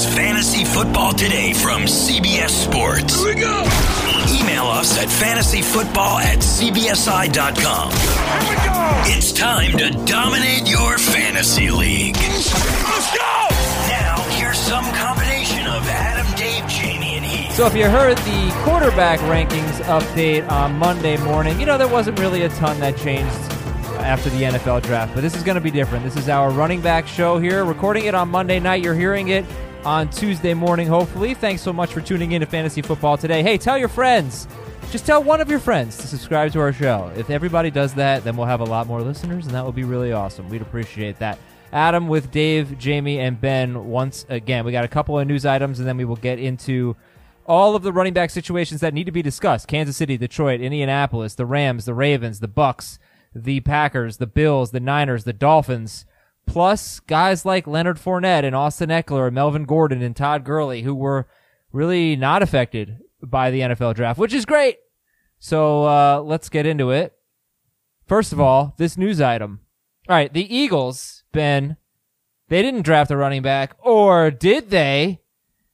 is Fantasy Football Today from CBS Sports. Here we go. Email us at fantasyfootball at cbsi.com. Here we go. It's time to dominate your fantasy league. Let's go. Now, here's some combination of Adam, Dave, Jamie, and Heath. So if you heard the quarterback rankings update on Monday morning, you know there wasn't really a ton that changed after the NFL draft, but this is going to be different. This is our running back show here, recording it on Monday night. You're hearing it on Tuesday morning, hopefully. Thanks so much for tuning in to Fantasy Football today. Hey, tell your friends. Just tell one of your friends to subscribe to our show. If everybody does that, then we'll have a lot more listeners, and that will be really awesome. We'd appreciate that. Adam with Dave, Jamie, and Ben once again. We got a couple of news items, and then we will get into all of the running back situations that need to be discussed. Kansas City, Detroit, Indianapolis, the Rams, the Ravens, the Bucks, the Packers, the Bills, the Niners, the Dolphins, plus guys like Leonard Fournette and Austin Ekeler and Melvin Gordon and Todd Gurley who were really not affected by the NFL draft, which is great. So uh, let's get into it. First of all, this news item. All right, the Eagles, Ben, they didn't draft a running back, or did they?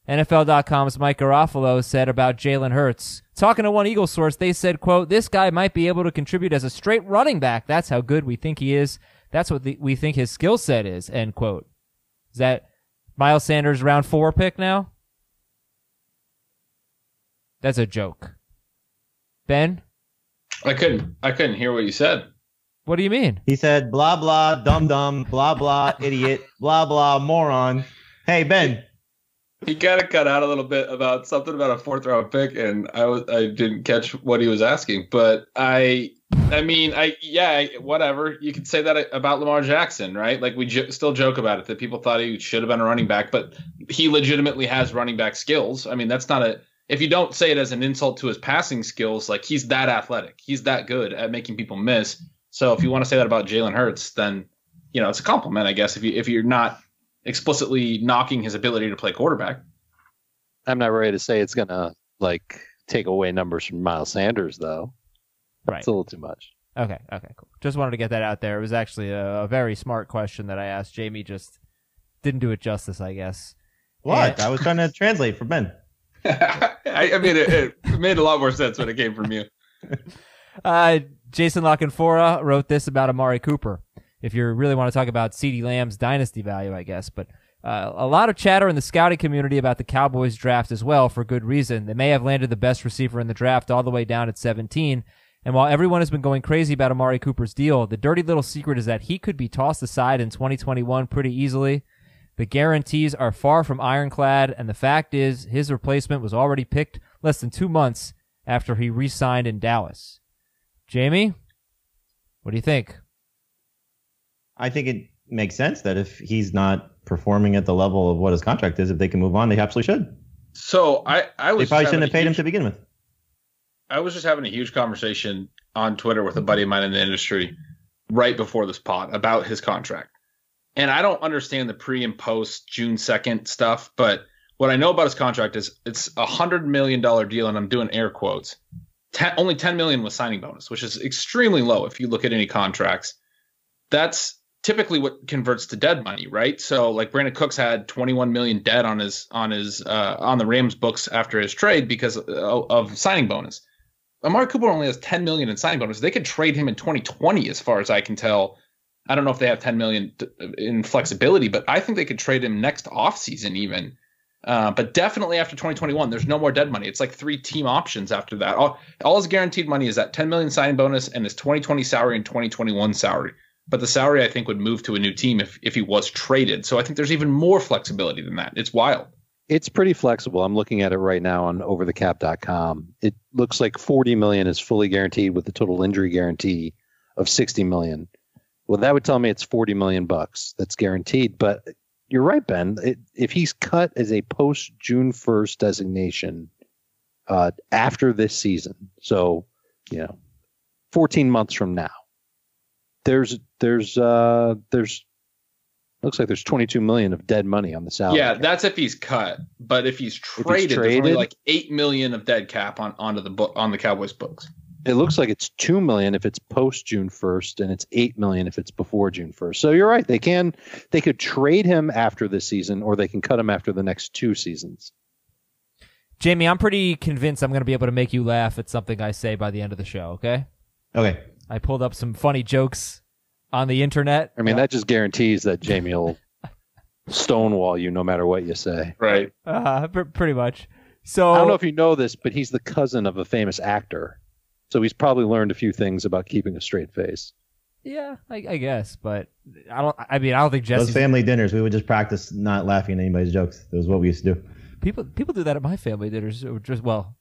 NFL.com's Mike Garafolo said about Jalen Hurts. Talking to one Eagles source, they said, quote, this guy might be able to contribute as a straight running back. That's how good we think he is. That's what the, we think his skill set is, end quote. Is that Miles Sanders round four pick now? That's a joke. Ben, I couldn't. I couldn't hear what you said. what do you mean? He said, blah, blah, dum dum, blah, blah, idiot, blah, blah, moron. Hey, Ben, He kind of cut out a little bit about something about a fourth round pick, and I was I didn't catch what he was asking. But I, I mean, I yeah, whatever. You could say that about Lamar Jackson, right? Like we jo- still joke about it that people thought he should have been a running back, but he legitimately has running back skills. I mean, that's not a. If you don't say it as an insult to his passing skills, like he's that athletic, he's that good at making people miss. So if you want to say that about Jalen Hurts, then you know it's a compliment, I guess. If you if you're not explicitly knocking his ability to play quarterback. I'm not ready to say it's gonna like take away numbers from Miles Sanders though. Right. It's a little too much. Okay, okay, cool. Just wanted to get that out there. It was actually a, a very smart question that I asked. Jamie just didn't do it justice, I guess. what? Yeah. I was trying to translate for Ben. I, I mean, it, it made a lot more sense when it came from you. Uh, Jason La Canfora wrote this about Amari Cooper. If you really want to talk about CeeDee Lamb's dynasty value, I guess. But uh, a lot of chatter in the scouting community about the Cowboys draft as well, for good reason. They may have landed the best receiver in the draft all the way down at 17. And while everyone has been going crazy about Amari Cooper's deal, the dirty little secret is that he could be tossed aside in 2021 pretty easily. The guarantees are far from ironclad, and the fact is his replacement was already picked less than two months after he re signed in Dallas. Jamie, what do you think? I think it makes sense that if he's not performing at the level of what his contract is, if they can move on, they absolutely should. So I, I was They probably shouldn't have paid a him to begin with. I was just having a huge conversation on Twitter with a buddy of mine in the industry right before this pod about his contract. And I don't understand the pre and post June 2nd stuff, but what I know about his contract is it's a hundred million dollar deal, and I'm doing air quotes. Ten, only 10 million was signing bonus, which is extremely low if you look at any contracts. That's typically what converts to dead money, right? So like Brandin Cooks had 21 million dead on his on his uh, on the Rams books after his trade because of, of signing bonus. Amari Cooper only has 10 million in signing bonus. They could trade him in 2020, as far as I can tell. I don't know if they have 10 million in flexibility, but I think they could trade him next offseason even. Uh, but definitely after 2021, there's no more dead money. It's like three team options after that. All, all his guaranteed money is that 10 million signing bonus and his 2020 salary and 2021 salary. But the salary I think would move to a new team if if he was traded. So I think there's even more flexibility than that. It's wild. It's pretty flexible. I'm looking at it right now on overthecap.com. It looks like 40 million is fully guaranteed with a total injury guarantee of 60 million. Well, that would tell me it's 40 million bucks that's guaranteed. But you're right, Ben. It, if he's cut as a post June 1st designation uh, after this season, so you know, 14 months from now, there's there's uh there's looks like there's 22 million of dead money on the salary. Yeah, cap. that's if he's cut. But if he's he's traded, there's only like eight million of dead cap on onto the book on the Cowboys books. It looks like it's two million if it's post June first, and it's eight million if it's before June first. So you're right; they can they could trade him after this season, or they can cut him after the next two seasons. Jamie, I'm pretty convinced I'm going to be able to make you laugh at something I say by the end of the show. Okay. Okay. I pulled up some funny jokes on the internet. I mean, that just guarantees that Jamie will stonewall you no matter what you say. Right. Uh, pr- pretty much. So I don't know if you know this, but he's the cousin of a famous actor, so he's probably learned a few things about keeping a straight face. Yeah, I, I guess, but I don't. I mean, I don't think Jesse. Those Jesse. family dinners, we would just practice not laughing at anybody's jokes. That was what we used to do. People people do that at my family dinners. Just well,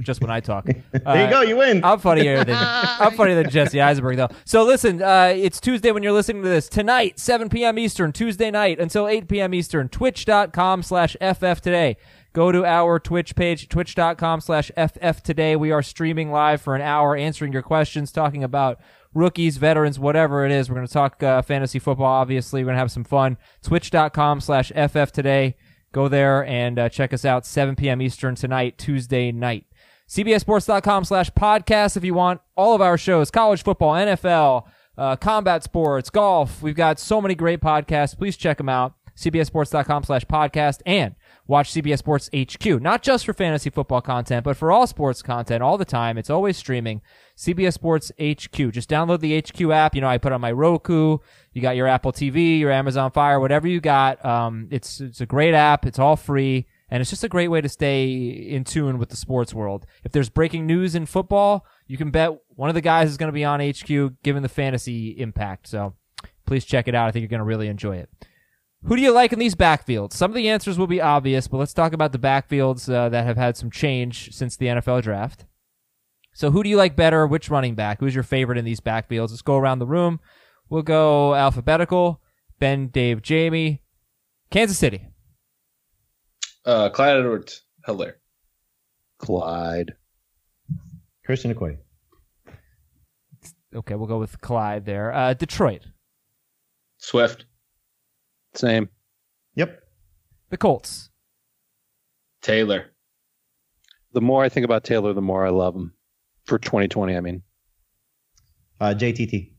just when I talk. There Uh, you go. You win. I'm funnier than I'm funnier than Jesse Eisenberg though. So listen, uh, it's Tuesday when you're listening to this tonight, 7 p.m. Eastern, Tuesday night until 8 p.m. Eastern. Twitch.com slash FF today. Go to our Twitch page, twitch.com slash FF today. We are streaming live for an hour, answering your questions, talking about rookies, veterans, whatever it is. We're going to talk uh, fantasy football. Obviously, we're going to have some fun. Twitch.com slash FF today. Go there and uh, check us out 7 p.m. Eastern tonight, Tuesday night. CBSSports.com slash podcast if you want all of our shows, college football, NFL, uh, combat sports, golf. We've got so many great podcasts. Please check them out. CBSSports.com slash podcast and watch CBS Sports HQ, not just for fantasy football content, but for all sports content all the time. It's always streaming. CBS Sports HQ. Just download the HQ app. You know, I put on my Roku. You got your Apple TV, your Amazon Fire, whatever you got. Um, it's, it's a great app. It's all free. And it's just a great way to stay in tune with the sports world. If there's breaking news in football, you can bet one of the guys is going to be on HQ given the fantasy impact. So please check it out. I think you're going to really enjoy it. Who do you like in these backfields? Some of the answers will be obvious, but let's talk about the backfields uh, that have had some change since the NFL draft. So, who do you like better? Which running back? Who's your favorite in these backfields? Let's go around the room. We'll go alphabetical. Ben, Dave, Jamie. Kansas City. Uh, Clyde Edwards Helaire. Clyde. Christian McQuay. Okay, we'll go with Clyde there. Uh, Detroit. Swift. Same. Yep. The Colts. Taylor. The more I think about Taylor, the more I love him. For 2020, I mean. Uh, JTT.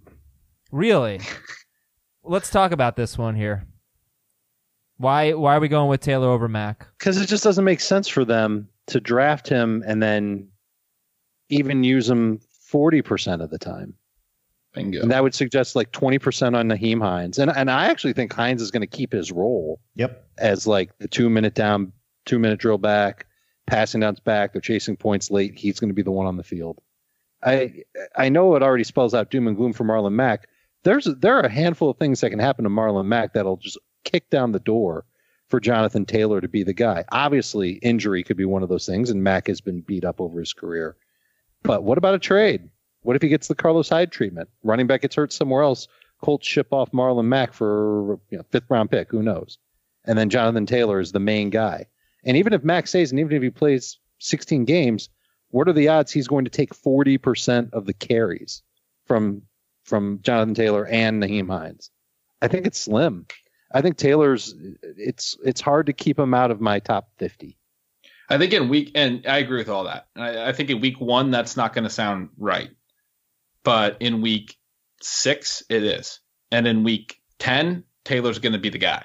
Really? Let's talk about this one here. Why why are we going with Taylor over Mack? Because it just doesn't make sense for them to draft him and then even use him 40% of the time. Bingo. And that would suggest like 20% on Nyheim Hines. And, and I actually think Hines is going to keep his role Yep. as like the two minute down, two minute drill back, passing downs back. They're chasing points late. He's going to be the one on the field. I I know it already spells out doom and gloom for Marlon Mack. There's there are a handful of things that can happen to Marlon Mack that'll just kick down the door for Jonathan Taylor to be the guy. Obviously, injury could be one of those things, and Mack has been beat up over his career. But what about a trade? What if he gets the Carlos Hyde treatment? Running back gets hurt somewhere else. Colts ship off Marlon Mack for you know, fifth round pick. Who knows? And then Jonathan Taylor is the main guy. And even if Mack stays, and even if he plays 16 games, what are the odds he's going to take 40% of the carries from from Jonathan Taylor and Nyheim Hines? I think it's slim. I think Taylor's it's it's hard to keep him out of my top 50. I think in week, and I agree with all that. I, I think in week one, that's not going to sound right. But in week six, it is. And in week 10, Taylor's going to be the guy.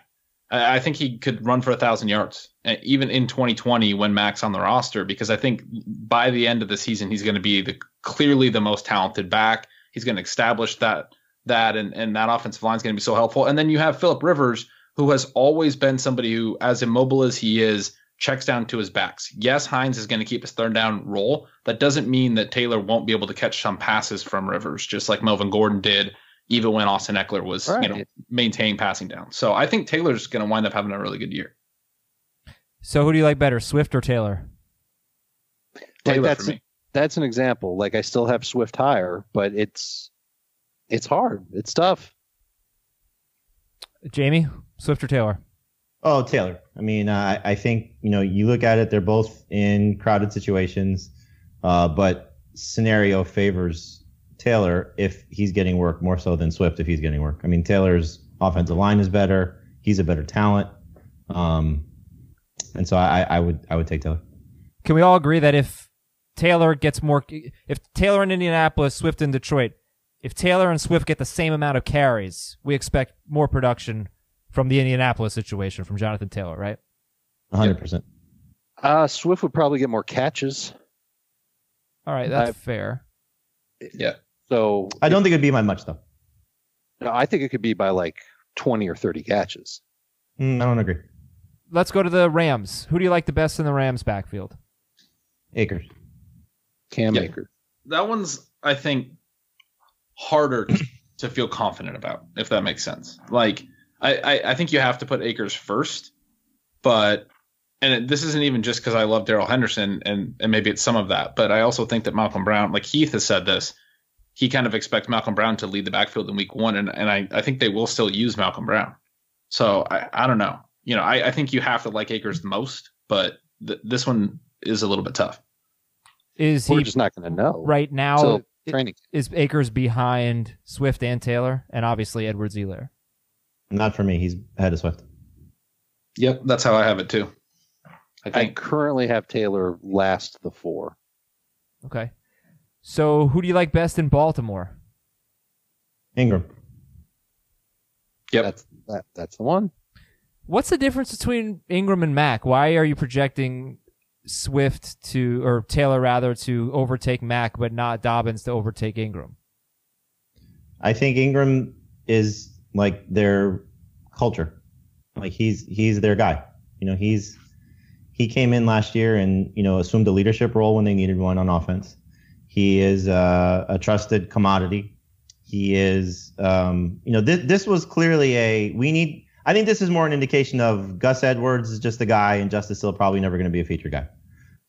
I, I think he could run for a thousand yards, even in 2020 when Max on the roster, because I think by the end of the season, he's going to be the clearly the most talented back. He's going to establish that that and, and that offensive line is going to be so helpful. And then you have Philip Rivers, who has always been somebody who, as immobile as he is, checks down to his backs. Yes, Hines is going to keep his third down role. That doesn't mean that Taylor won't be able to catch some passes from Rivers, just like Melvin Gordon did, even when Austin Ekeler was, you know, maintaining passing down. So I think Taylor's going to wind up having a really good year. So who do you like better, Swift or Taylor? Taylor that's for me. that's an example. Like I still have Swift higher, but it's it's hard. It's tough. Jamie, Swift or Taylor? Oh, Taylor. I mean, I, I think you know you look at it; they're both in crowded situations, uh, but scenario favors Taylor if he's getting work more so than Swift if he's getting work. I mean, Taylor's offensive line is better; he's a better talent, um, and so I, I would I would take Taylor. Can we all agree that if Taylor gets more, if Taylor in Indianapolis, Swift in Detroit, if Taylor and Swift get the same amount of carries, we expect more production from the Indianapolis situation from Jonathan Taylor, right? 100%. Uh, Swift would probably get more catches. All right, that's I- fair. Yeah. So I don't think it'd be by much, though. no, I think it could be by like 20 or 30 catches. Mm, I don't agree. Let's go to the Rams. Who do you like the best in the Rams backfield? Akers. Cam Yeah. Akers. That one's, I think, harder to feel confident about, if that makes sense. Like, I, I, I think you have to put Akers first, but, and it, this isn't even just because I love Darrell Henderson, and, and maybe it's some of that, but I also think that Malcolm Brown, like Heath has said this, he kind of expects Malcolm Brown to lead the backfield in week one, and, and I, I think they will still use Malcolm Brown. So I, I don't know. You know, I, I think you have to like Akers the most, but th- this one is a little bit tough. Is We're he just not going to know. right now? Till i- training. is Akers behind Swift and Taylor, and obviously Edwards Helaire? Not for me. He's ahead of Swift. Yep, that's how I have it too. I I currently have Taylor last the four. Okay. So who do you like best in Baltimore? Ingram. Yep. That's that, that's the one. What's the difference between Ingram and Mack? Why are you projecting Swift to or Taylor rather to overtake Mack, but not Dobbins to overtake Ingram? I think Ingram is like their culture. Like he's he's their guy. You know, he's he came in last year and you know assumed a leadership role when they needed one on offense. He is uh, a trusted commodity. He is, um, you know, this this was clearly a we need. I think this is more an indication of Gus Edwards is just a guy, and Justice Hill probably never going to be a feature guy.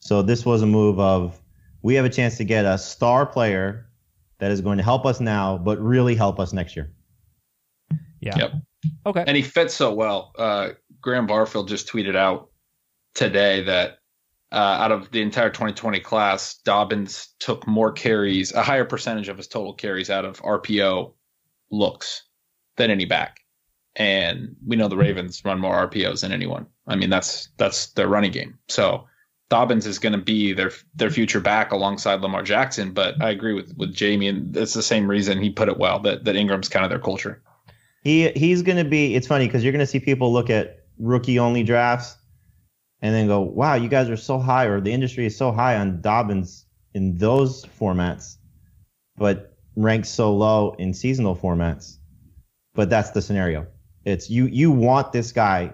So this was a move of we have a chance to get a star player that is going to help us now, but really help us next year. Yeah. Yep. Okay. and he fits so well. Uh, Graham Barfield just tweeted out today that uh, out of the entire 2020 class, Dobbins took more carries, a higher percentage of his total carries out of RPO looks than any back. And we know the Ravens run more RPOs than anyone. I mean, that's that's their running game. So Dobbins is going to be their their future back alongside Lamar Jackson. But I agree with with Jamie, and it's the same reason he put it well that that Ingram's kind of their culture. He he's going to be. It's funny because you're going to see people look at rookie only drafts and then go, "Wow, you guys are so high," or the industry is so high on Dobbins in those formats, but ranks so low in seasonal formats. But that's the scenario. It's you you want this guy.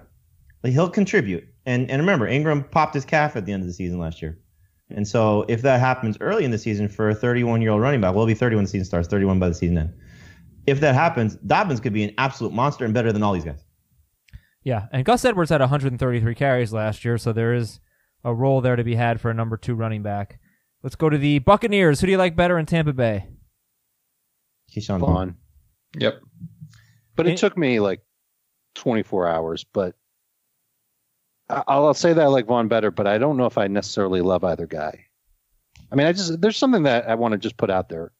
He'll contribute. And and remember, Ingram popped his calf at the end of the season last year. And so if that happens early in the season for a 31 year old running back, well, he'll be 30 when the season starts, 31 by the season end. If that happens, Dobbins could be an absolute monster and better than all these guys. Yeah, and Gus Edwards had 133 carries last year, so there is a role there to be had for a number two running back. Let's go to the Buccaneers. Who do you like better in Tampa Bay? Ke'Shawn Vaughn. Vaughn. Yep. But And- it eh. took me like 24 hours. But I- I'll, say that I like Vaughn better, but I don't know if I necessarily love either guy. I mean, I just there's something that I want to just put out there.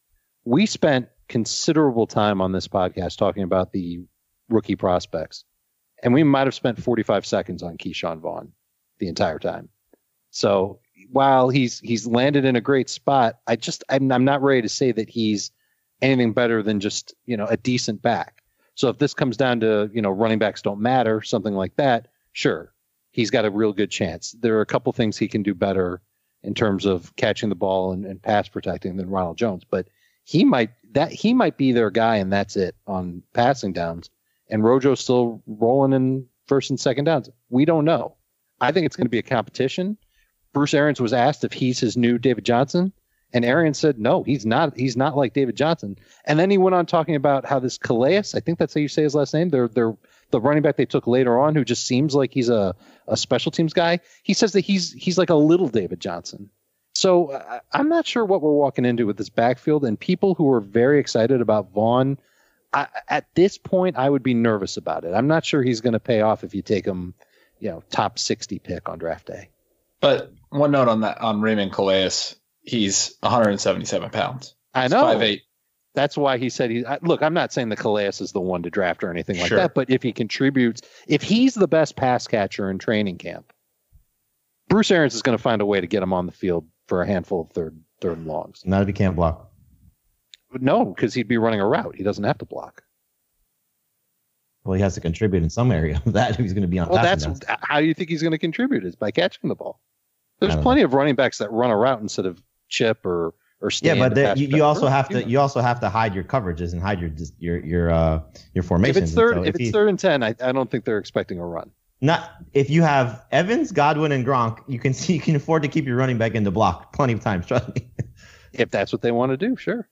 We spent considerable time on this podcast talking about the rookie prospects, and we might have spent 45 seconds on Ke'Shawn Vaughn the entire time. So while he's he's landed in a great spot, I just I'm, I'm not ready to say that he's anything better than just you know a decent back. So if this comes down to you know running backs don't matter, something like that, sure, he's got a real good chance. There are a couple things he can do better in terms of catching the ball and, and pass protecting than Ronald Jones, but he might that he might be their guy and that's it on passing downs. And Rojo's still rolling in first and second downs. We don't know. I think it's going to be a competition. Bruce Arians was asked if he's his new David Johnson, and Arians said no, he's not. He's not like David Johnson. And then he went on talking about how this Calais, I think that's how you say his last name, they're, they're the running back they took later on, who just seems like he's a, a special teams guy. He says that he's he's like a little David Johnson. So I, I'm not sure what we're walking into with this backfield. And people who are very excited about Vaughn, I, at this point, I would be nervous about it. I'm not sure he's going to pay off if you take him, you know, top 60 pick on draft day. But one note on that on Raymond Calais, he's 177 pounds. I He's know. 5'8". That's why he said he. I, look, I'm not saying the Calais is the one to draft or anything like Sure. that, but if he contributes, if he's the best pass catcher in training camp, Bruce Arians is going to find a way to get him on the field for a handful of third third and longs. Not if he can't block. No, because he'd be running a route. He doesn't have to block. Well, he has to contribute in some area of that if he's going to be on. Well, that's downs. how do you think he's going to contribute? Is by catching the ball. There's I don't plenty of running backs that run a route instead of chip or or Yeah, but the, you, you also have to know. you also have to hide your coverages and hide your dis- your your uh your If it's third, so if, it's he- third and ten, I, I don't think they're expecting a run. not if you have Evans, Godwin, and Gronk, you can see you can afford to keep your running back in the block plenty of times. Trust me. If that's what they want to do, sure.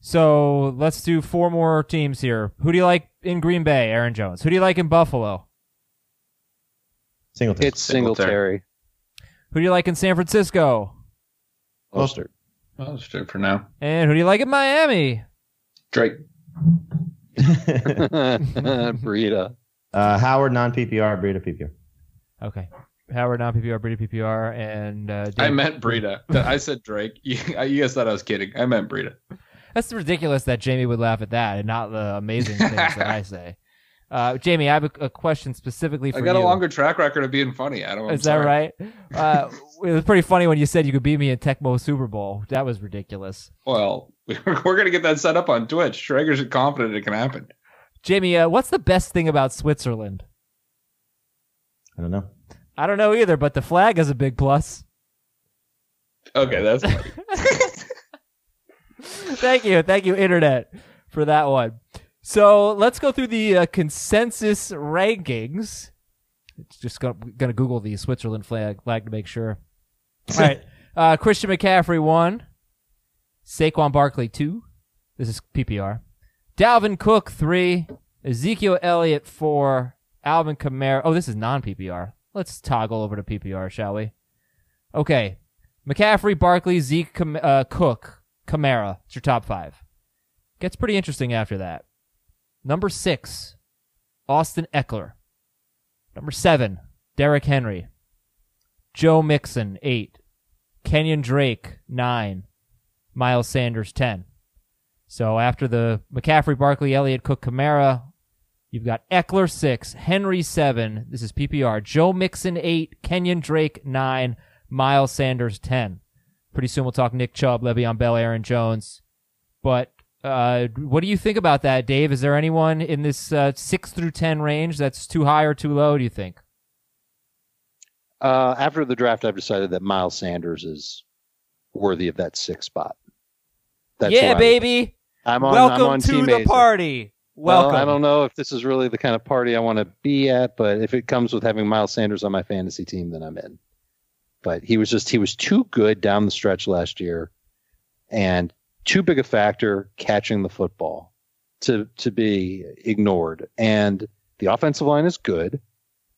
So let's do four more teams here. Who do you like in Green Bay, Aaron Jones? Who do you like in Buffalo? Singleton. It's Singletary. Singletary. Who do you like in San Francisco? Mostert. Well, that's true for now. And who do you like in Miami? Drake. Breida. uh, Howard non PPR, Breida PPR. Okay. Howard non PPR, Brady PPR, and uh, I meant Breida. I said Drake. You, you guys thought I was kidding. I meant Breida. That's ridiculous that Jamie would laugh at that and not the amazing things that I say. Uh, Jamie, I have a, a question specifically for you. I got you. a longer track record of being funny. Adam. I'm Is that right? Uh, it was pretty funny when you said you could beat me in Tecmo Super Bowl. That was ridiculous. Well, we're, we're gonna get that set up on Twitch. Traeger's confident it can happen. Jamie, uh, what's the best thing about Switzerland? I don't know. I don't know either, but the flag is a big plus. Okay, that's funny. thank you, thank you, internet, for that one. So let's go through the uh, consensus rankings. It's just gonna, gonna Google the Switzerland flag flag to make sure. All right, uh, Christian McCaffrey one, Saquon Barkley two. This is PPR. Dalvin Cook three, Ezekiel Elliott four, Alvin Kamara. Oh, this is non PPR. Let's toggle over to PPR, shall we? Okay, McCaffrey, Barkley, Zeke, Kam- uh, Cook, Kamara. It's your top five. Gets pretty interesting after that. Number six, Austin Ekeler. Number seven, Derrick Henry. Joe Mixon, eight. Kenyon Drake, nine. Miles Sanders, ten. So after the McCaffrey, Barkley, Elliott, Cook, Kamara, you've got Ekeler, six. Henry, seven. This is PPR. Joe Mixon, eight. Kenyon Drake, nine. Miles Sanders, ten. Pretty soon we'll talk Nick Chubb, Le'Veon Bell, Aaron Jones. But uh, what do you think about that, Dave? Is there anyone in this uh, six through ten range that's too high or too low? Do you think? Uh, after the draft, I've decided that Miles Sanders is worthy of that sixth spot. That's yeah, baby. I'm on. Welcome I'm on to the party. Well, I don't know if this is really the kind of party I want to be at, but if it comes with having Miles Sanders on my fantasy team, then I'm in. But he was just he was too good down the stretch last year, and too big a factor catching the football to to be ignored. And the offensive line is good.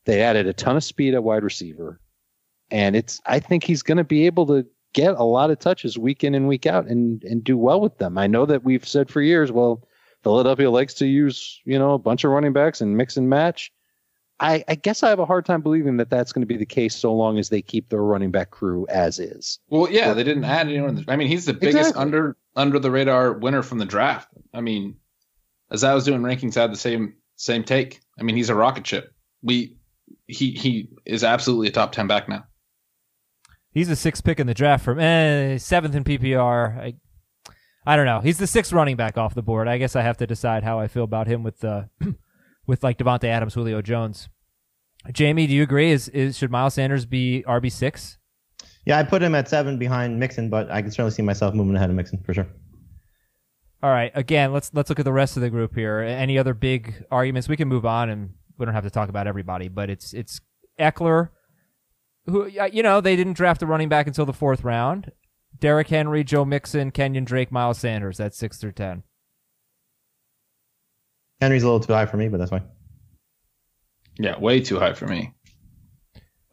They added a ton of speed at wide receiver, and it's I think he's going to be able to get a lot of touches week in and week out and and do well with them. I know that we've said for years, well, Philadelphia likes to use, you know, a bunch of running backs and mix and match. I, I guess I have a hard time believing that that's going to be the case so long as they keep their running back crew as is. Well, yeah, they didn't add anyone. I mean, he's the biggest Exactly. under under the radar winner from the draft. I mean, as I was doing rankings, I had the same same take. I mean, he's a rocket ship. We he he is absolutely a top ten back now. He's the sixth pick in the draft from eh, seventh in PPR. I, I don't know. He's the sixth running back off the board. I guess I have to decide how I feel about him with uh, with like Davante Adams, Julio Jones. Jamie, do you agree? Is is should Miles Sanders be RB six? Yeah, I put him at seven behind Mixon, but I can certainly see myself moving ahead of Mixon for sure. All right. Again, let's let's look at the rest of the group here. Any other big arguments? We can move on, and we don't have to talk about everybody. But it's it's Ekeler, who uh, you know they didn't draft a running back until the fourth round. Derrick Henry, Joe Mixon, Kenyon Drake, Miles Sanders. That's six through ten. Henry's a little too high for me, but that's fine. Yeah, way too high for me.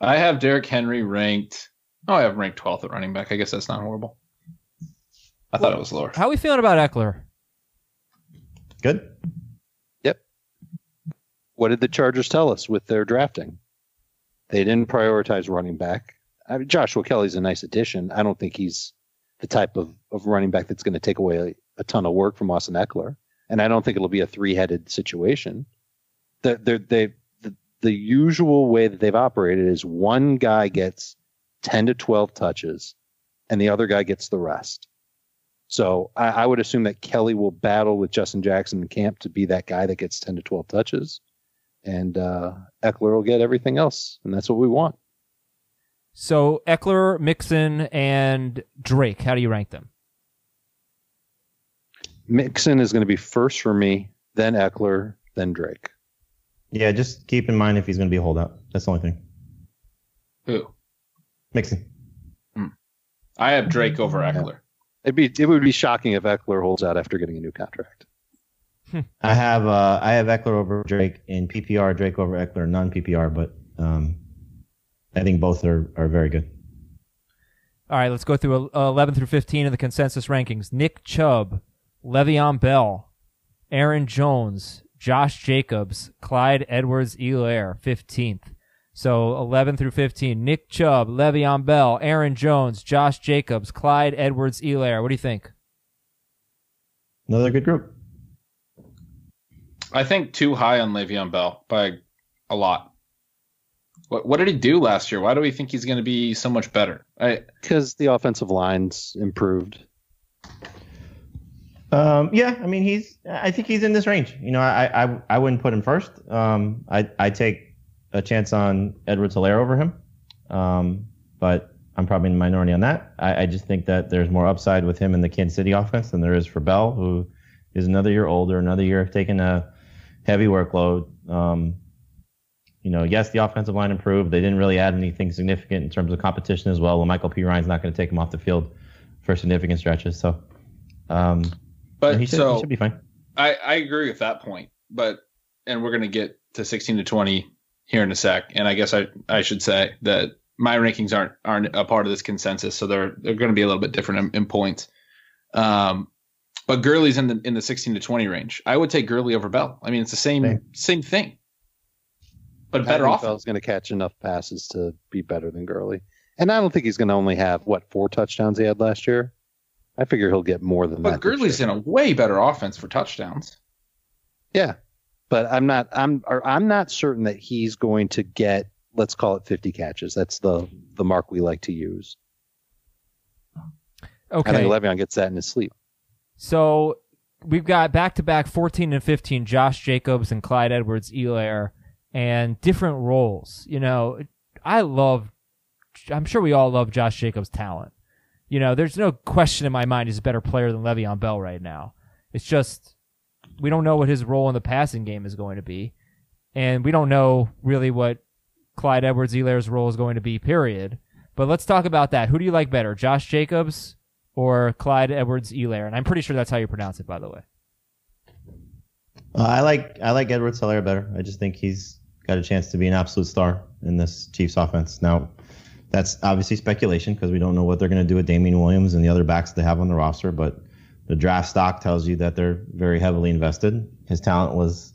I have Derrick Henry ranked. Oh, I have ranked twelfth at running back. I guess that's not horrible. I thought it was lower. How are we feeling about Ekeler? Good. Yep. What did the Chargers tell us with their drafting? They didn't prioritize running back. I mean, Joshua Kelley's a nice addition. I don't think he's the type of, of running back that's going to take away a, a ton of work from Austin Ekeler. And I don't think it'll be a three headed situation. The, they're, they, the, the usual way that they've operated is one guy gets 10 to 12 touches and the other guy gets the rest. So I, I would assume that Kelley will battle with Justin Jackson in camp to be that guy that gets 10 to 12 touches. And uh, Ekeler will get everything else. And that's what we want. So Ekeler, Mixon, and Drake, how do you rank them? Mixon is going to be first for me, then Ekeler, then Drake. Yeah, just keep in mind if he's going to be a holdout. That's the only thing. Who? Mixon. I have Drake over Ekeler. It'd be it would be shocking if Ekeler holds out after getting a new contract. I have uh, I have Ekeler over Drake in PPR, Drake over Ekeler non PPR, but um, I think both are, are very good. All right, let's go through uh, 11 through 15 of the consensus rankings. Nick Chubb, Le'Veon Bell, Aaron Jones, Josh Jacobs, Clyde Edwards Elaire, 15th. So 11 through 15. Nick Chubb, Le'Veon Bell, Aaron Jones, Josh Jacobs, Clyde Edwards Elaire. What do you think? Another good group. I think too high on Le'Veon Bell by a lot. What what did he do last year? Why do we think he's going to be so much better? I Because the offensive line's improved. Um, yeah, I mean he's I think he's in this range. You know, I I, I wouldn't put him first. Um, I I take a chance on Edwards Helaire over him. Um, but I'm probably in the minority on that. I, I just think that there's more upside with him in the Kansas City offense than there is for Bell, who is another year older, another year of taking a heavy workload. Um, you know, yes, the offensive line improved. They didn't really add anything significant in terms of competition as well. Well, La'Mical Perine's not going to take him off the field for significant stretches. So, um, but he should, so he should be fine. I I agree with that point. But and we're going to get to 16 to 20 here in a sec. And I guess I I should say that my rankings aren't aren't a part of this consensus, so they're they're going to be a little bit different in, in points. Um, but Gurley's in the in the 16 to 20 range. I would take Gurley over Bell. I mean, it's the same Same. same thing, but I better think off. Bell's going to catch enough passes to be better than Gurley. And I don't think he's going to only have what four touchdowns he had last year. I figure he'll get more than that. But this Gurley's in a way better offense for touchdowns. Yeah, but I'm not. I'm. Or I'm not certain that he's going to get. Let's call it 50 catches. That's the the mark we like to use. Okay. I think Le'Veon gets that in his sleep. So we've got back to back 14 and 15 Josh Jacobs and Clyde Edwards Elair and different roles. You know, I love, I'm sure we all love Josh Jacobs' talent. You know, there's no question in my mind he's a better player than Le'Veon Bell right now. It's just, we don't know what his role in the passing game is going to be. And we don't know really what Clyde Edwards Elaire's role is going to be, period. But let's talk about that. Who do you like better, Josh Jacobs or Clyde Edwards Elaire? And I'm pretty sure that's how you pronounce it, by the way. Uh, I like I like Edwards Helaire better. I just think he's got a chance to be an absolute star in this Chiefs offense. Now, that's obviously speculation because we don't know what they're going to do with Damien Williams and the other backs they have on the roster. But the draft stock tells you that they're very heavily invested. His talent was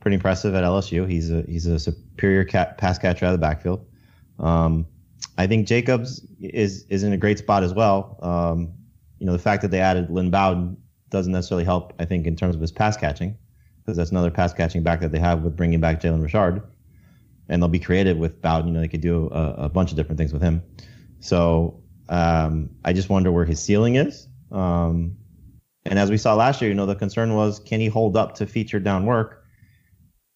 pretty impressive at LSU. He's a he's a superior cat, pass catcher out of the backfield. Um, I think Jacobs is is in a great spot as well. Um, you know, the fact that they added Lynn Bowden doesn't necessarily help. I think in terms of his pass catching because that's another pass catching back that they have with bringing back Jalen Richard. And they'll be creative with Bowden. You know, they could do a, a bunch of different things with him. So um, I just wonder where his ceiling is. Um, and as we saw last year, you know, the concern was can he hold up to feature down work?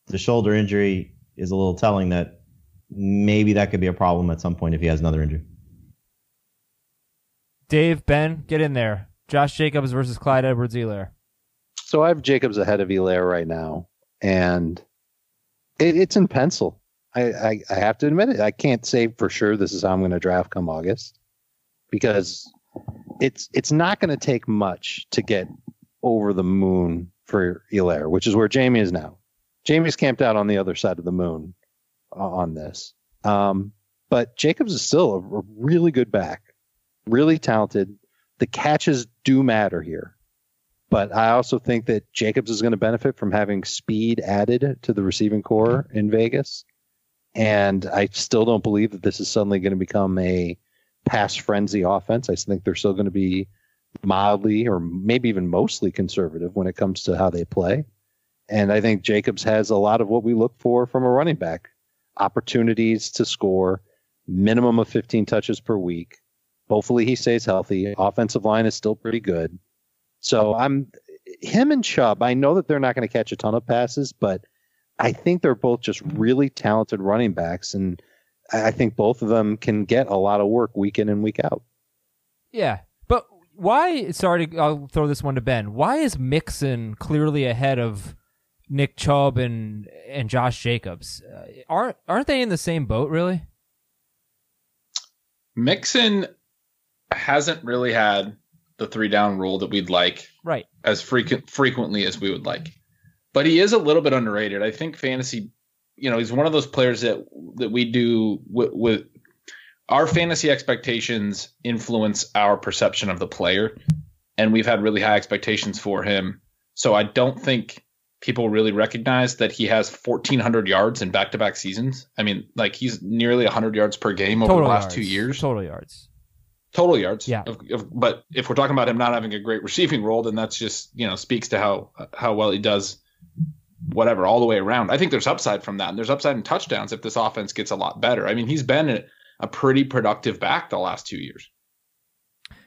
The shoulder injury is a little telling that maybe that could be a problem at some point if he has another injury. Dave, Ben, get in there. Josh Jacobs versus Clyde Edwards Elaire. So I have Jacobs ahead of Elaire right now, and it, it's in pencil. I, I, I have to admit it. I can't say for sure this is how I'm going to draft come August because it's it's not going to take much to get over the moon for Elaire, which is where Jamie is now. Jamie's camped out on the other side of the moon uh, on this. Um, but Jacobs is still a, a really good back, really talented. The catches do matter here. But I also think that Jacobs is going to benefit from having speed added to the receiving corps in Vegas. And I still don't believe that this is suddenly going to become a pass frenzy offense. I think they're still going to be mildly or maybe even mostly conservative when it comes to how they play. And I think Jacobs has a lot of what we look for from a running back opportunities to score, minimum of 15 touches per week, Hopefully he stays healthy. Offensive line is still pretty good. So I'm him and Chubb. I know that they're not going to catch a ton of passes, but I think they're both just really talented running backs, and I think both of them can get a lot of work week in and week out. Yeah, but why? Sorry, to, I'll throw this one to Ben. Why is Mixon clearly ahead of Nick Chubb and and Josh Jacobs? Uh, aren't aren't they in the same boat? Really? Mixon hasn't really had the three down rule that we'd like Right. as frequent frequently as we would like. But he is a little bit underrated. I think fantasy, you know, he's one of those players that that we do with, with our fantasy expectations influence our perception of the player, and we've had really high expectations for him. So I don't think people really recognize that he has 1400 yards in back-to-back seasons. I mean, like he's nearly 100 yards per game over Total the last yards. 2 years Total yards. total yards. Yeah. Of, of, but if we're talking about him not having a great receiving role, then that's just you know speaks to how how well he does whatever all the way around. I think there's upside from that, and there's upside in touchdowns if this offense gets a lot better. I mean, he's been a, a pretty productive back the last two years.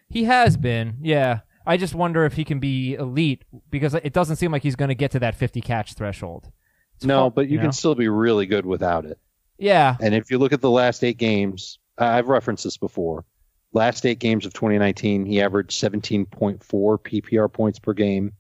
He has been. Yeah. I just wonder if he can be elite because it doesn't seem like he's going to get to that 50 catch threshold. It's No, hard, but you know? can still be really good without it. Yeah. And if you look at the last eight games, I've referenced this before. Last eight games of 2019, he averaged 17.4 PPR points per game.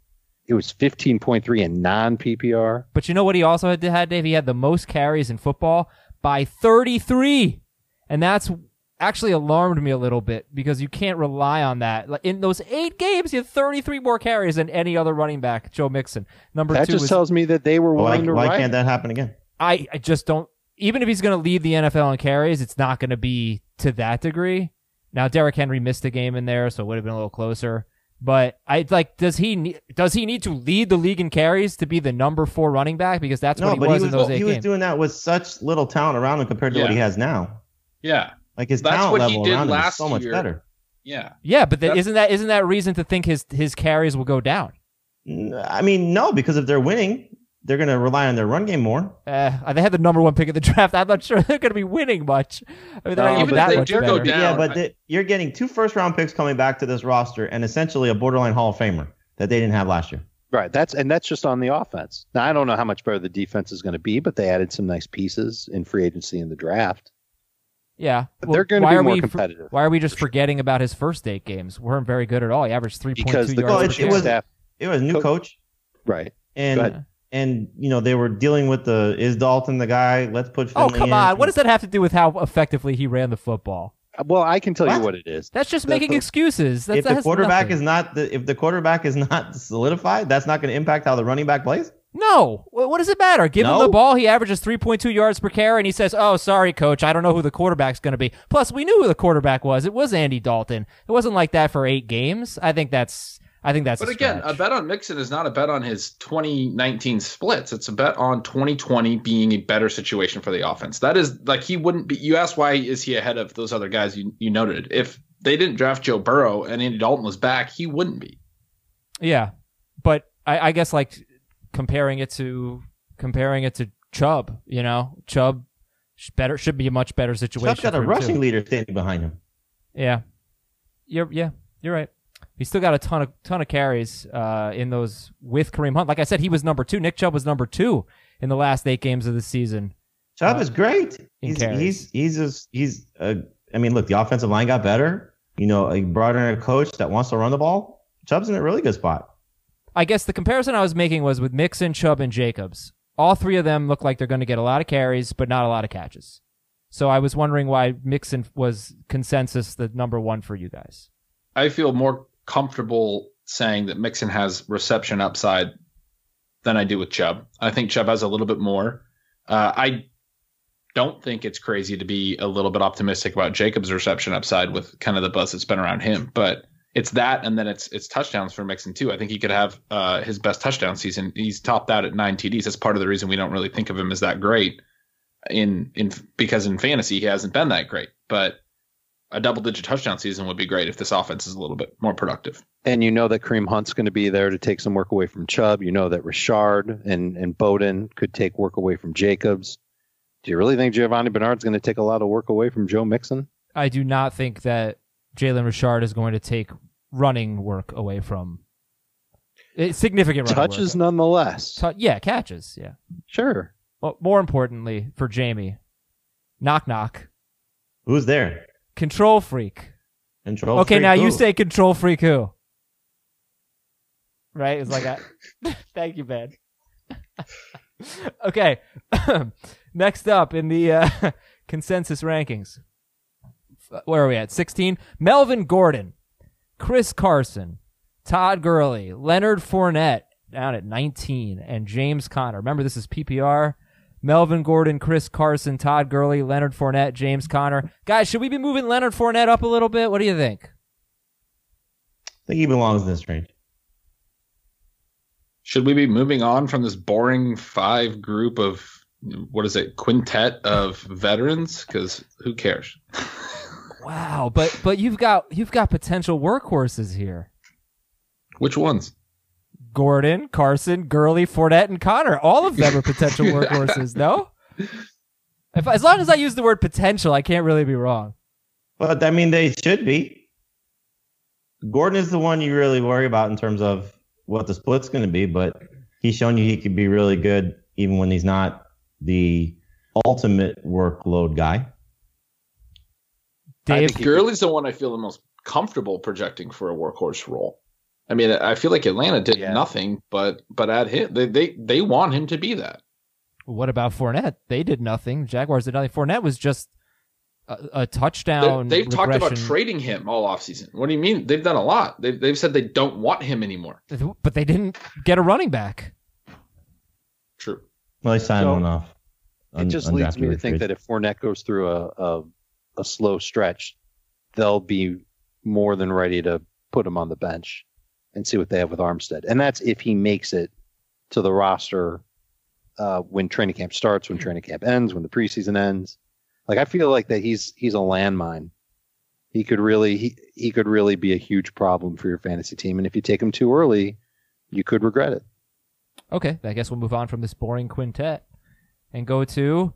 It was 15.3 in non PPR. But you know what he also had, had, Dave? He had the most carries in football by 33. And that's actually alarmed me a little bit because you can't rely on that. In those eight games, he had 33 more carries than any other running back, Joe Mixon. Number That two just was tells me that they were Why, willing to why ride. can't that happen again? I, I just don't. Even if he's going to lead the NFL in carries, it's not going to be to that degree. Now, Derrick Henry missed a game in there, so it would have been a little closer. But I like. Does he does he need to lead the league in carries to be the number four running back? Because that's No, what he but was, he in was those eight he was games. doing that with such little talent around him compared to what he has now. Yeah, Like his That's talent what he level did around him is so much year. better. yeah. yeah, but That's- isn't that isn't that reason to think his his carries will go down? I mean, no, because if they're winning, they're going to rely on their run game more. Uh, they had the number one pick of the draft. I'm not sure they're going to be winning much. I mean, they're No, even but that they much do better. go down. yeah, but I- the, you're getting two first round picks coming back to this roster and essentially a borderline Hall of Famer that they didn't have last year. Right. That's and that's just on the offense. Now I don't know how much better the defense is going to be, but they added some nice pieces in free agency in the draft. Yeah, But they're gonna why be are more we competitive, why are we just forgetting about his first eight games? weren't very good at all. He averaged three point two point Because the yards. Per it- it was- It was a new Co- coach, Right. and Go ahead. And you know they were dealing with the is Dalton the guy? Let's put. Oh come in. on! What does that have to do with how effectively he ran the football? Uh, well, I can tell you What? what it is. That's just The- making the- excuses. That's, if that the quarterback nothing. is not the, if the quarterback is not solidified, that's not going to impact how the running back plays. no, what does it matter? Give him the ball. He averages three point two yards per carry, and he says, "Oh, sorry, coach, I don't know who the quarterback's going to be." Plus, we knew who the quarterback was. It was Andy Dalton. It wasn't like that for eight games. I think that's. I think that's. But a again, a bet on Mixon is not a bet on his 2019 splits. It's a bet on 2020 being a better situation for the offense. That is like he wouldn't be. You asked why is he ahead of those other guys you, you noted. If they didn't draft Joe Burrow and Andy Dalton was back, he wouldn't be. Yeah, but I, I guess like comparing it to comparing it to Chubb, you know, Chubb better should be a much better situation. Chubb's got for a rushing too. leader standing behind him. Yeah, you're yeah, you're right. He's still got a ton of ton of carries uh, in those with Kareem Hunt. Like I said, he was number two. Nick Chubb was number two in the last eight games of the season. Chubb Uh, is great. He's he's he's just, he's. Uh, I mean, look, the offensive line got better. You know, he brought in a coach that wants to run the ball. Chubb's in a really good spot. I guess the comparison I was making was with Mixon, Chubb, and Jacobs. All three of them look like they're going to get a lot of carries, but not a lot of catches. So I was wondering why Mixon was consensus the number one for you guys. I feel more comfortable saying that Mixon has reception upside than I do with Chubb. I think Chubb has a little bit more. Uh, I don't think it's crazy to be a little bit optimistic about Jacob's reception upside with kind of the buzz that's been around him, but it's that, and then it's it's touchdowns for Mixon too. I think he could have uh, his best touchdown season. He's topped out at nine TDs. That's part of the reason we don't really think of him as that great in in because in fantasy he hasn't been that great, but a double digit touchdown season would be great if this offense is a little bit more productive. And you know that Kareem Hunt's going to be there to take some work away from Chubb. You know that Richard and, and Bowden could take work away from Jacobs. Do you really think Giovani Bernard's going to take a lot of work away from Joe Mixon? I do not think that Jalen Richard is going to take running work away from it's significant running Touches work. nonetheless. Tu- yeah, catches. Yeah. Sure. Well, more importantly for Jamie, knock knock, Who's there? Control freak. Control. okay, freak now you say control freak who? Right? It's like, I, thank you, Ben. okay. Next up in the uh, consensus rankings, where are we at? 16. Melvin Gordon, Chris Carson, Todd Gurley, Leonard Fournette down at 19, and James Conner. Remember, this is PPR. Melvin Gordon, Chris Carson, Todd Gurley, Leonard Fournette, James Conner. Guys, should we be moving Leonard Fournette up a little bit? What do you think? I think he belongs in this range. Should we be moving on from this boring five group of what is it quintet of veterans? Because who cares? Wow, but but you've got you've got potential workhorses here. Which ones? Gordon, Carson, Gurley, Fournette, and Conner. All of them are potential workhorses. No, if as long as I use the word potential, I can't really be wrong. But I mean, they should be. Gordon is the one you really worry about in terms of what the split's going to be, but he's shown you he could be really good even when he's not the ultimate workload guy. Dave, I think Gurley's the one I feel the most comfortable projecting for a workhorse role. I mean, I feel like Atlanta did Yeah. nothing, but but at him, they, they they want him to be that. what about Fournette? They did nothing. Jaguars did nothing. Fournette was just a, a touchdown. They've talked about trading him all offseason. What do you mean? They've done a lot. They've they've said they don't want him anymore. but they didn't get a running back. True. Well, they signed So- one off. It just leads me to think that if Fournette goes through a, a a slow stretch, they'll be more than ready to put him on the bench and see what they have with Armstead. And that's if he makes it to the roster uh, when training camp starts, when training camp ends, when the preseason ends. Like I feel like that he's he's a landmine. He could really he, he could really be a huge problem for your fantasy team. And if you take him too early, you could regret it. Okay, I guess we'll move on from this boring quintet and go to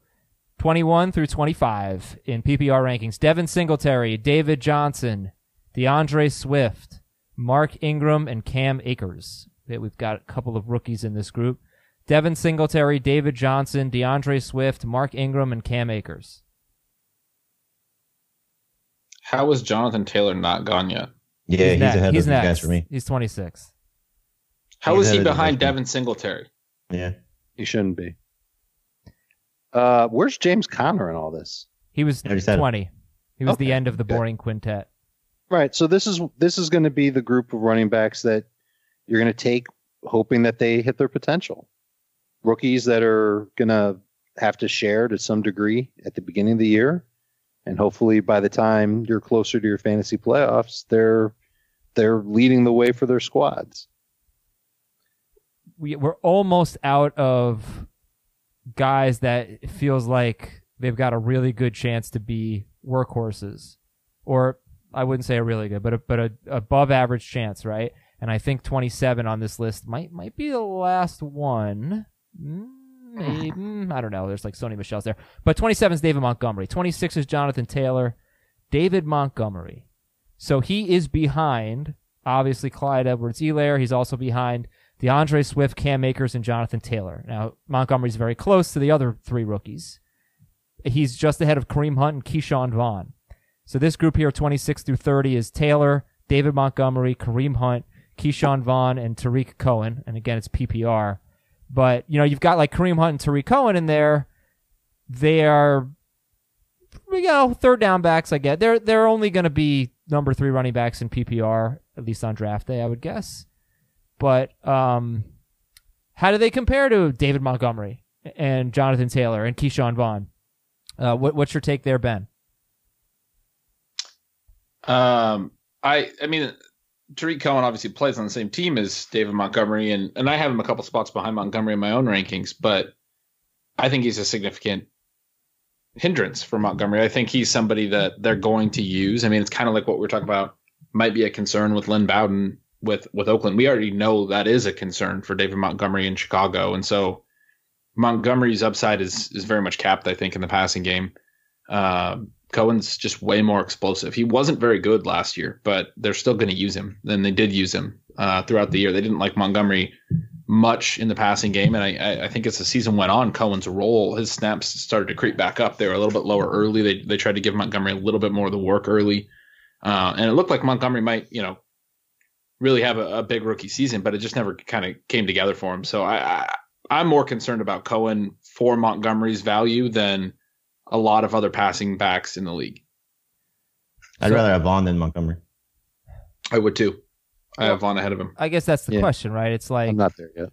21 through 25 in PPR rankings. Devin Singletary, David Johnson, DeAndre Swift, Mark Ingram, and Cam Akers. We've got a couple of rookies in this group. Devin Singletary, David Johnson, DeAndre Swift, Mark Ingram, and Cam Akers. How is Jonathan Taylor not gone yet? Yeah, he's, next. ahead He's of these next. guys for me. He's 26. How He's is he ahead of the behind. Devin Singletary? Yeah. He shouldn't be. Uh, where's James Conner in all this? He was I already said it. 20. He was the end of the good. boring quintet. Right. So this is this is going to be the group of running backs that you're going to take, hoping that they hit their potential. Rookies that are going to have to share to some degree at the beginning of the year, and hopefully by the time you're closer to your fantasy playoffs, they're they're leading the way for their squads. we, we're almost out of guys that feels like they've got a really good chance to be workhorses, or I wouldn't say a really good, but a, but a above average chance, right? And I think 27 on this list might might be the last one. Mm, Maybe mm, I don't know. There's like Sony Michel's there, but 27 is David Montgomery. 26 is Jonathan Taylor. David Montgomery. So he is behind, obviously, Clyde Edwards Helaire. He's also behind DeAndre Swift, Cam Akers, and Jonathan Taylor. Now, Montgomery's very close to the other three rookies. He's just ahead of Kareem Hunt and Ke'Shawn Vaughn. So this group here, 26 through 30, is Taylor, David Montgomery, Kareem Hunt, Ke'Shawn Vaughn, and Tarik Cohen. And again, it's PPR. But, you know, you've got like Kareem Hunt and Tarik Cohen in there. They are, you know, third down backs, I get. They're, they're only going to be number three running backs in PPR, at least on draft day, I would guess. But um, how do they compare to David Montgomery and Jonathan Taylor and Ke'Shawn Vaughn? Uh, what, what's your take there, Ben? Um, I I mean, Tarik Cohen obviously plays on the same team as David Montgomery, and and I have him a couple spots behind Montgomery in my own rankings, but I think he's a significant hindrance for Montgomery. I think he's somebody that they're going to use. I mean, it's kind of like what we're talking about might be a concern with Lynn Bowden with with Oakland. We already know that is a concern for David Montgomery in Chicago, and so Montgomery's upside is is very much capped. I think in the passing game. Um, Cohen's just way more explosive. He wasn't very good last year, but they're still going to use him. Then they did use him uh, throughout the year. They didn't like Montgomery much in the passing game, and I, I think as the season went on, Cohen's role, his snaps started to creep back up. They were a little bit lower early. They they tried to give Montgomery a little bit more of the work early, uh, and it looked like Montgomery might you know really have a, a big rookie season, but it just never kind of came together for him. So I, I I'm more concerned about Cohen for Montgomery's value than a lot of other passing backs in the league. I'd So- rather have Vaughn than Montgomery. I would too. I have Vaughn ahead of him. I guess that's the Yeah. question, right? It's like I'm not there yet.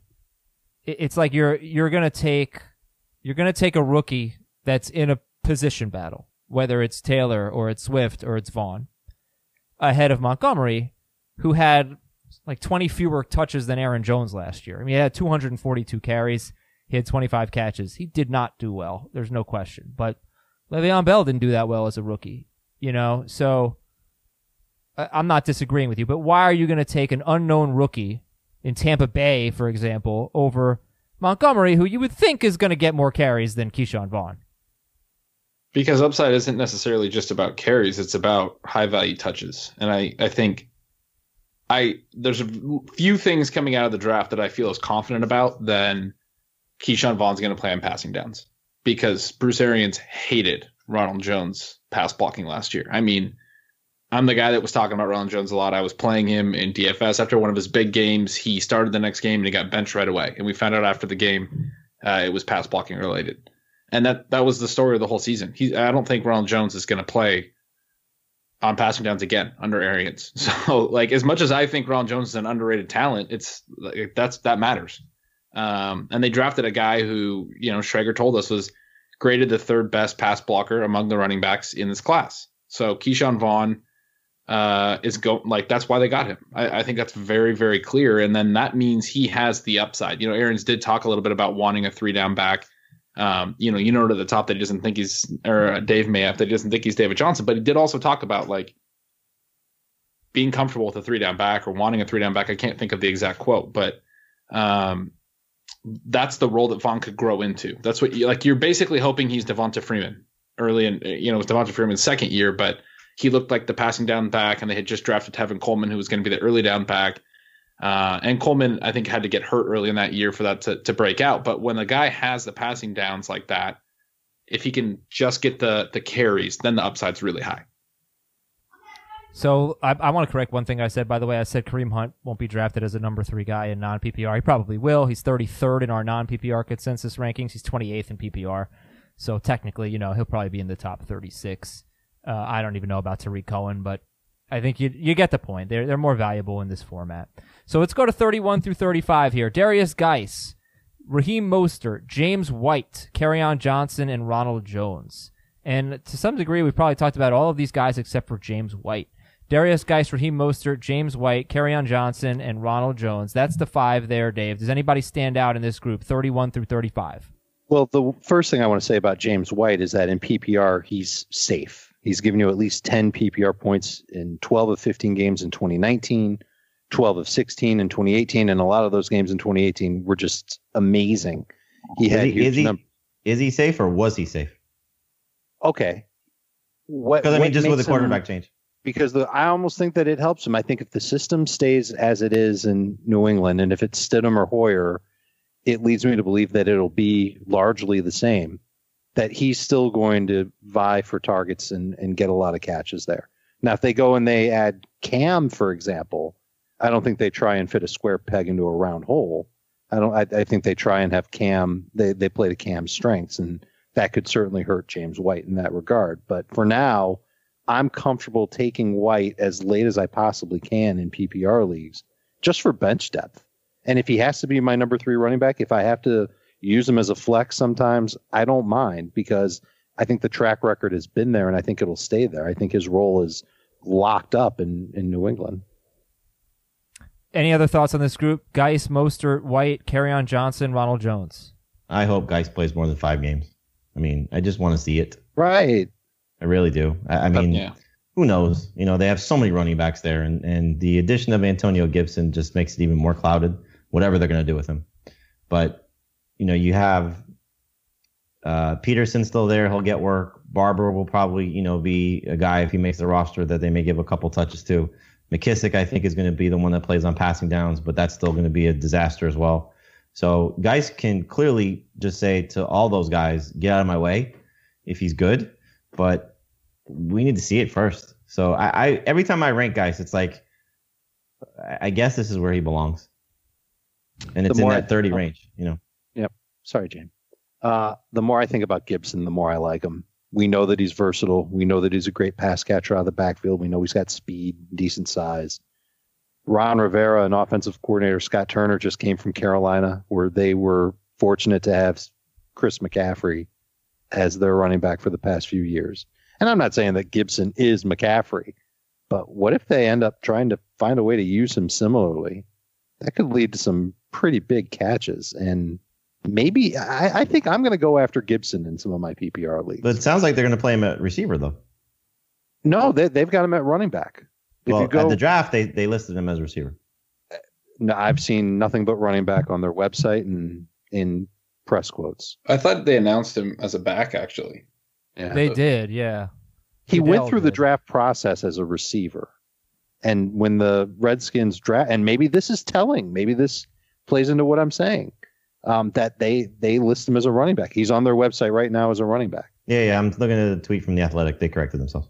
it's like you're you're gonna take you're gonna take a rookie that's in a position battle, whether it's Taylor or it's Swift or it's Vaughn, ahead of Montgomery, who had like 20 fewer touches than Aaron Jones last year. I mean, he had 242 carries, he had 25 catches. He did not do well. There's no question. But Le'Veon Bell didn't do that well as a rookie, you know. So I'm not disagreeing with you, but why are you going to take an unknown rookie in Tampa Bay, for example, over Montgomery, who you would think is going to get more carries than Ke'Shawn Vaughn? Because upside isn't necessarily just about carries; it's about high value touches. And I, I think, I there's a few things coming out of the draft that I feel as confident about than Ke'Shawn Vaughn's going to play on passing downs because Bruce Arians hated Ronald Jones pass blocking last year. I mean, I'm the guy that was talking about Ronald Jones a lot. I was playing him in DFS after one of his big games. He started the next game and he got benched right away. And we found out after the game uh, it was pass blocking related. And that that was the story of the whole season. He, I don't think Ronald Jones is going to play on passing downs again under Arians. So, like, as much as I think Ronald Jones is an underrated talent, it's like, that's that matters. Um, and they drafted a guy who, you know, Schrager told us was graded the third best pass blocker among the running backs in this class. So Ke'Shawn Vaughn uh, is going like that's why they got him. I, I think that's very very clear, and then that means he has the upside. You know, Arians did talk a little bit about wanting a three down back. Um, you know, you know to the top that he doesn't think he's or uh, Dave Mayap that he doesn't think he's David Johnson, but he did also talk about like being comfortable with a three down back or wanting a three down back. I can't think of the exact quote, but um, that's the role that Vaughn could grow into. That's what you like. You're basically hoping he's Devonta Freeman early in you know Devonta Freeman's second year, but he looked like the passing down back, and they had just drafted Tevin Coleman, who was going to be the early down back. Uh, and Coleman, I think, had to get hurt early in that year for that to, to break out. But when the guy has the passing downs like that, if he can just get the the carries, then the upside's really high. So I, I want to correct one thing I said. By the way, I said Kareem Hunt won't be drafted as a number three guy in non PPR. He probably will. He's 33rd in our non PPR consensus rankings. He's 28th in PPR. So technically, you know, he'll probably be in the top 36. Uh, I don't even know about Tarik Cohen, but I think you you get the point. They're they're more valuable in this format. So let's go to 31 through 35 here. Derrius Guice, Raheem Mostert, James White, on Johnson, and Ronald Jones. And to some degree, we've probably talked about all of these guys except for James White. Derrius Guice, Raheem Mostert, James White, on Johnson, and Ronald Jones. That's the five there, Dave. Does anybody stand out in this group, 31 through 35? Well, the first thing I want to say about James White is that in PPR, he's safe. He's given you at least 10 PPR points in 12 of 15 games in 2019, 12 of 16 in 2018, and a lot of those games in 2018 were just amazing. He Is had he, huge is, he, num- is he safe or was he safe? okay. What? Because I mean, what just with the makes him- quarterback change. Because the, I almost think that it helps him. I think if the system stays as it is in New England, and if it's Stidham or Hoyer, it leads me to believe that it'll be largely the same. That he's still going to vie for targets and, and get a lot of catches there. Now, if they go and they add Cam, for example, I don't think they try and fit a square peg into a round hole. I don't. I, I think they try and have Cam. They they play to Cam's strengths, and that could certainly hurt James White in that regard. But for now, I'm comfortable taking White as late as I possibly can in PPR leagues, just for bench depth. And if he has to be my number three running back, if I have to use him as a flex sometimes, I don't mind because I think the track record has been there and I think it'll stay there. I think his role is locked up in, in New England. Any other thoughts on this group? Guice, Mostert, White, on Johnson, Ronald Jones. I hope Guice plays more than five games. I mean, I just want to see it. Right. I really do. I, I mean, yeah. who knows? You know, they have so many running backs there, and, and the addition of Antonio Gibson just makes it even more clouded, whatever they're going to do with him. But, you know, you have uh, Peterson still there. He'll get work. Barber will probably, you know, be a guy if he makes the roster that they may give a couple touches to. McKissic, I think, is going to be the one that plays on passing downs, but that's still going to be a disaster as well. So guys can clearly just say to all those guys, get out of my way if he's good, but we need to see it first. So I, I every time I rank guys, it's like I guess this is where he belongs. And it's in that I- 30 range, you know. Yep. Sorry, James. Uh, the more I think about Gibson, the more I like him. We know that he's versatile. We know that he's a great pass catcher out of the backfield. We know he's got speed, decent size. Ron Rivera and offensive coordinator Scott Turner just came from Carolina, where they were fortunate to have Chris McCaffrey as their running back for the past few years. And I'm not saying that Gibson is McCaffrey, but what if they end up trying to find a way to use him similarly? That could lead to some pretty big catches. And maybe I, I think I'm going to go after Gibson in some of my PPR leagues. But it sounds like they're going to play him at receiver, though. no, they, they've got him at running back. If well, you go, at the draft, they, they listed him as receiver. no, I've seen nothing but running back on their website and in press quotes. I thought they announced him as a back actually. Yeah. They did, yeah. he went Goodell through the draft process as a receiver. And when the Redskins draft, and maybe this is telling, maybe this plays into what I'm saying, um, that they they list him as a running back. He's on their website right now as a running back. Yeah, yeah. I'm looking at a tweet from the Athletic. They corrected themselves.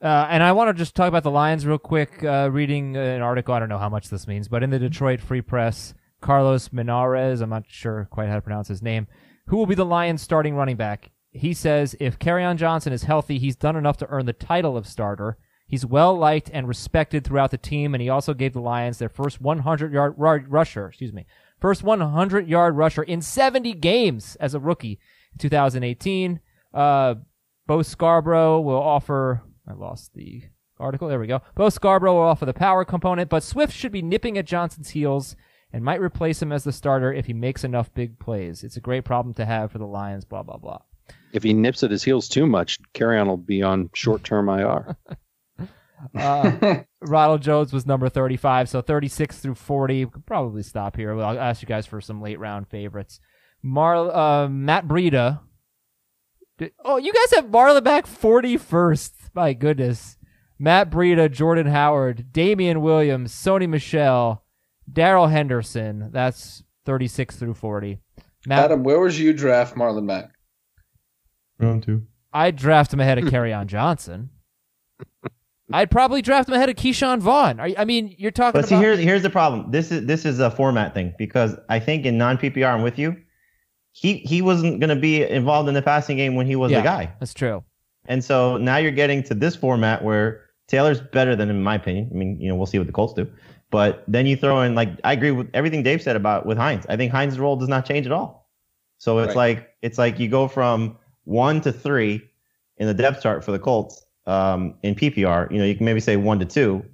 Uh, and I want to just talk about the Lions real quick. Uh, reading an article, I don't know how much this means, but in the Detroit Free Press, Carlos Monarrez, I'm not sure quite how to pronounce his name, who will be the Lions starting running back. He says if Kerryon Johnson is healthy, he's done enough to earn the title of starter. He's well liked and respected throughout the team, and he also gave the Lions their first 100 yard ru- rusher, excuse me, first 100 yard rusher in 70 games as a rookie in 2018. Uh, Bo Scarborough will offer. I lost the article. There we go. Bo Scarborough will offer the power component, but Swift should be nipping at Johnson's heels and might replace him as the starter if he makes enough big plays. It's a great problem to have for the Lions. Blah blah blah. If he nips at his heels too much, Kerryon will be on short term IR. Uh, Ronald Jones was number 35, so 36 through 40. We could probably stop here. I'll ask you guys for some late round favorites. Mar uh, Matt Breida. Did- oh, you guys have Marlon back 41st. My goodness. Matt Breida, Jordan Howard, Damien Williams, Sony Michel, Darrell Henderson. That's 36 through 40. Matt, Adam, where was you draft Marlon Mack? Round two. I'd draft him ahead of on Johnson. I'd probably draft him ahead of Ke'Shawn Vaughn. Are you- I mean, you're talking But see, about. here's here's the problem. This is this is a format thing because I think in non PPR, I'm with you. He he wasn't going to be involved in the passing game when he was Yeah. the guy, That's true. and so now you're getting to this format where Taylor's better than in my opinion. I mean, you know, we'll see what the Colts do, but then you throw in like I agree with everything Dave said about with Hines. I think Hines' role does not change at all. So it's Right. like it's like you go from one to three in the depth chart for the Colts um, in PPR. You know, you can maybe say one to two,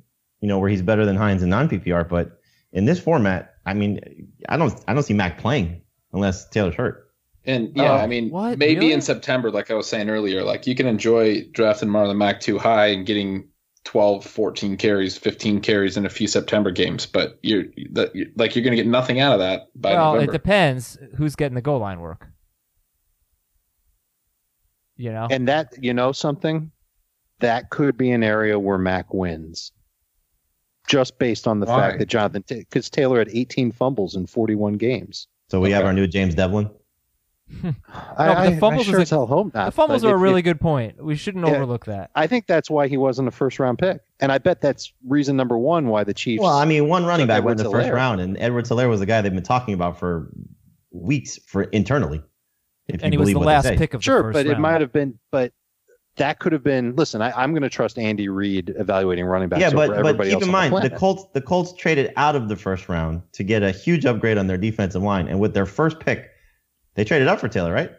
you know, where he's better than Hines in non PPR. But in this format, I mean, I don't I don't see Mack playing unless Taylor's hurt. And yeah, Oh, I mean, what? maybe Really? in September, like I was saying earlier, like you can enjoy drafting Marlon Mack too high and getting 12, 14 carries, 15 carries in a few September games, but you're that you like you're going to get nothing out of that by well, November. it depends who's getting the goal line work. You know, and that, you know, something that could be an area where Mack wins. Just based on the Why? fact that Jonathan, because Taylor had 18 fumbles in 41 games. So we have our new James Devlin. I, the fumbles I sure is a- as hope not. the fumbles but are a really if- good point. We shouldn't Yeah. overlook that. I think that's why he wasn't a first round pick, and I bet that's reason number one why the Chiefs. Well, I mean, one running back went in the first round, and Edward Helaire was the guy they've been talking about for weeks for internally. If And he was the last pick of the sure, first but it might have been, but that could have been. Listen, I, I'm going to trust Andy Reid evaluating running backs Yeah, over but but everybody keep else in mind the, the. Colts the Colts traded out of the first round to get a huge upgrade on their defensive line, and with their first pick, they traded up for Taylor, right?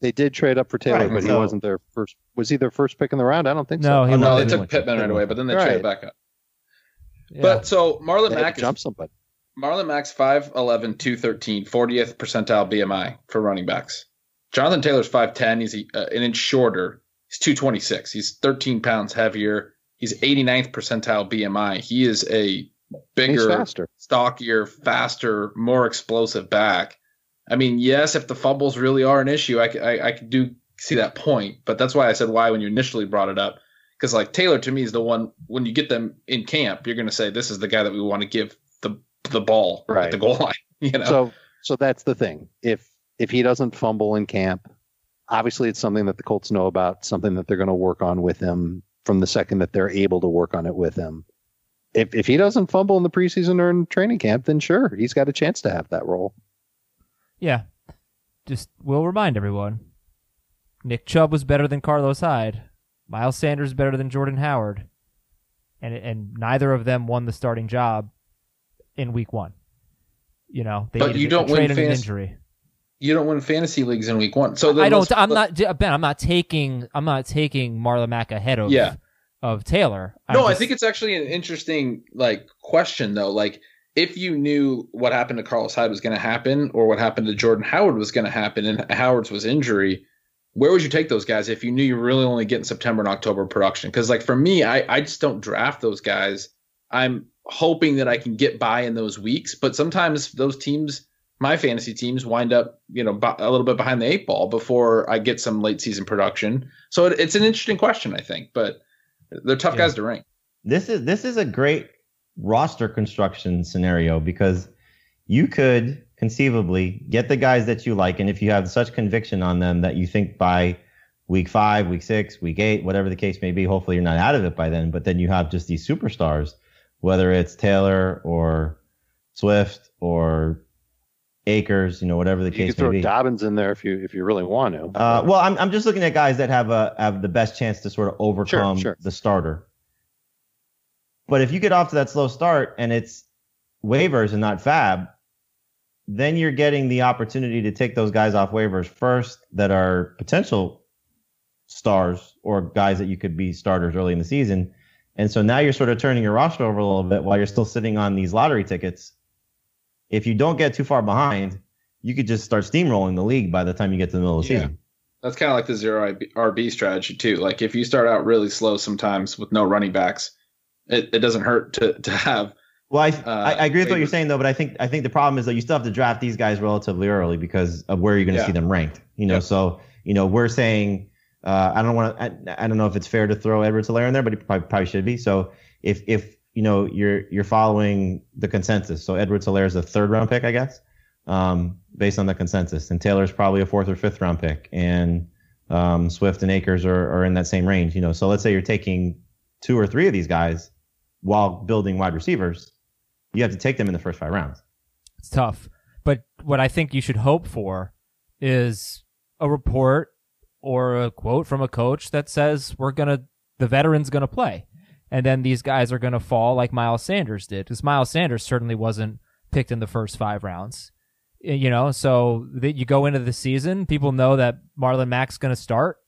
They did trade up for Taylor, Right, but he wasn't their first. Was he their first pick in the round? I don't think No, so. he Oh, no, wasn't. they took Pittman right away, but then they Right. traded back up. Yeah. But so Marlon They Mack to jump somebody. Marlon Mack's 5'11, 213, 40th percentile BMI for running backs. Jonathan Taylor's 5'10. He's uh, an inch shorter. He's 226. He's 13 pounds heavier. He's 89th percentile BMI. He is a bigger, faster. stockier, faster, more explosive back. I mean, yes, if the fumbles really are an issue, I, I, could do see that point, but that's why I said why when you initially brought it up. Because like Taylor to me is the one when you get them in camp, you're going to say this is the guy that we want to give the the ball Right. at the goal line. You know, So so that's the thing. If if he doesn't fumble in camp, obviously it's something that the Colts know about, something that they're going to work on with him from the second that they're able to work on it with him. If if he doesn't fumble in the preseason or in training camp, then sure, he's got a chance to have that role. Yeah. Just we'll remind everyone. Nick Chubb was better than Carlos Hyde. Miles Sanders better than Jordan Howard. And and neither of them won the starting job in week 1. You know, they But you don't a win an fantasy- injury. You don't win fantasy leagues in week one. So I don't I'm not Ben, I'm not taking I'm not taking Marlon Mack ahead of Yeah. of Taylor. I'm No, I think it's actually an interesting like question though. Like if you knew what happened to Carlos Hyde was going to happen, or what happened to Jordan Howard was going to happen, and Howard's was injury, where would you take those guys if you knew you were really only getting September and October production? Because like for me, I I just don't draft those guys. I'm hoping that I can get by in those weeks, but sometimes those teams, my fantasy teams, wind up you know a little bit behind the eight ball before I get some late season production. So it, it's an interesting question, I think, but they're tough Yeah. guys to rank. this is this is a great roster construction scenario because you could conceivably get the guys that you like, and if you have such conviction on them that you think by week five, week six, week eight, whatever the case may be, hopefully you're not out of it by then. But then you have just these superstars, whether it's Taylor or Swift or Akers, you know, whatever the You case could throw may be. Dobbins in there if you if you really want to. Uh, well, I'm I'm just looking at guys that have a have the best chance to sort of overcome sure. the starter. But if you get off to that slow start and it's waivers and not fab, then you're getting the opportunity to take those guys off waivers first that are potential stars or guys that you could be starters early in the season. And so now you're sort of turning your roster over a little bit while you're still sitting on these lottery tickets. If you don't get too far behind, you could just start steamrolling the league by the time you get to the middle of the Yeah. season. That's kind of like the zero RB strategy too. Like if you start out really slow sometimes with no running backs, it, it doesn't hurt to to have. Well, I, Uh, I, I agree with what you're saying though, but I think I think the problem is that you still have to draft these guys relatively early because of where you're going to Yeah. see them ranked. You know, Yeah. so you know we're saying uh, I don't want to. I, I don't know if it's fair to throw Edwards Helaire in there, but he probably, probably should be. So if if you know you're you're following the consensus, so Edward Helaire is a third round pick, I guess, um, based on the consensus, and Taylor's probably a fourth or fifth round pick, and um, Swift and Akers are, are in that same range. You know, so let's say you're taking two or three of these guys while building wide receivers you have to take them in the first five rounds. It's tough. But what I think you should hope for is a report or a quote from a coach that says we're to, the veteran's to play. And then these guys are going to fall like Miles Sanders did. Because Miles Sanders certainly wasn't picked in the first five rounds. You know, so that you go into the season, people know that Marlon Mack's going to start.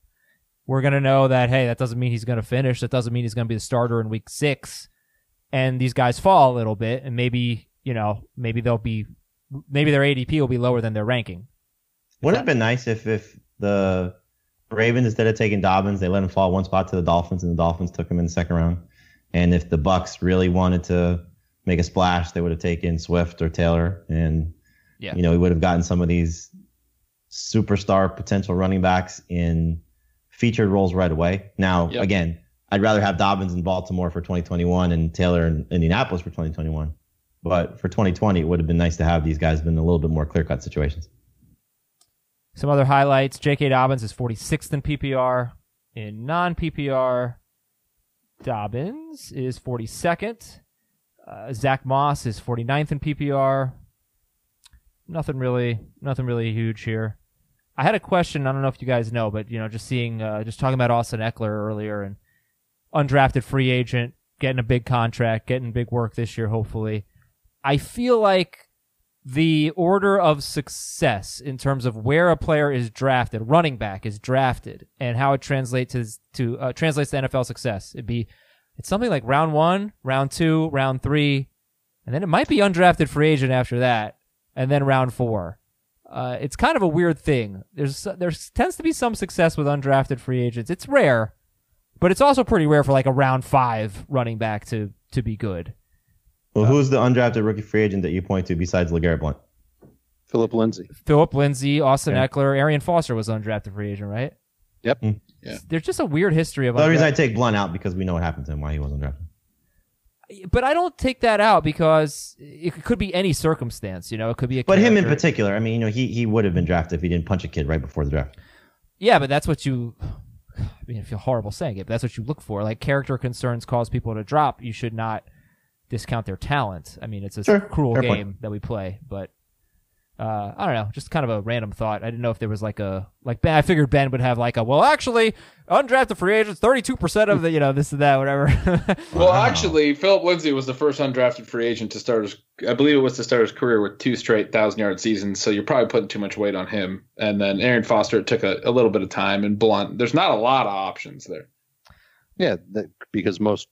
We're going to know that, hey, that doesn't mean he's going to finish. That doesn't mean he's going to be the starter in week six and these guys fall a little bit, and maybe you know maybe they'll be maybe their ADP will be lower than their ranking. Wouldn't it have been nice if if the Ravens instead of taking Dobbins, they let him fall one spot to the Dolphins, and the Dolphins took him in the second round. And if the Bucs really wanted to make a splash, they would have taken Swift or Taylor, and Yeah. you know we would have gotten some of these superstar potential running backs in featured roles right away. Now, Yep. again, I'd rather have Dobbins in Baltimore for 2021 and Taylor in Indianapolis for 2021. But for 2020, it would have been nice to have these guys been in a little bit more clear cut situations. Some other highlights: J.K. Dobbins is 46th in PPR. In non PPR, Dobbins is 42nd. Uh, Zach Moss is 49th in PPR. Nothing really, nothing really huge here. I had a question. I don't know if you guys know, but you know, just seeing, uh, just talking about Austin Ekeler earlier and undrafted free agent, getting a big contract, getting big work this year, hopefully. I feel like the order of success in terms of where a player is drafted, running back is drafted, and how it translates to, to uh, translates to NFL success. It'd be it's something like round one, round two, round three, and then it might be undrafted free agent after that, and then round four. Uh, it's kind of a weird thing. There's there tends to be some success with undrafted free agents. It's rare, but it's also pretty rare for like a round five running back to to be good. Well, who's the undrafted rookie free agent that you point to besides LeGarrette Blunt? Phillip Lindsay. Phillip Lindsay, Austin Yeah. Ekeler, Arian Foster was undrafted free agent, right? Yep. Mm. There's just a weird history of. The only reason I take Blunt out because we know what happened to him why he wasn't drafted. but I don't take that out because it could be any circumstance. You know, it could be a. But him in particular, I mean, you know, he he would have been drafted if he didn't punch a kid right before the draft. Yeah, but that's what you. I mean, I feel horrible saying it, but that's what you look for. Like character concerns cause people to drop. You should not discount their talent. I mean, it's a Sure. cruel Fair game point. that we play, but uh, I don't know. Just kind of a random thought. I didn't know if there was like a like Ben. I figured Ben would have like a well, actually, undrafted free agents, thirty two percent of the you know this and that whatever. Well, Wow. actually, Phillip Lindsay was the first undrafted free agent to start his. I believe it was to start his career with two straight thousand yard seasons. So you're probably putting too much weight on him. And then Arian Foster it took a, a little bit of time and Blunt. There's not a lot of options there. Yeah, that, because most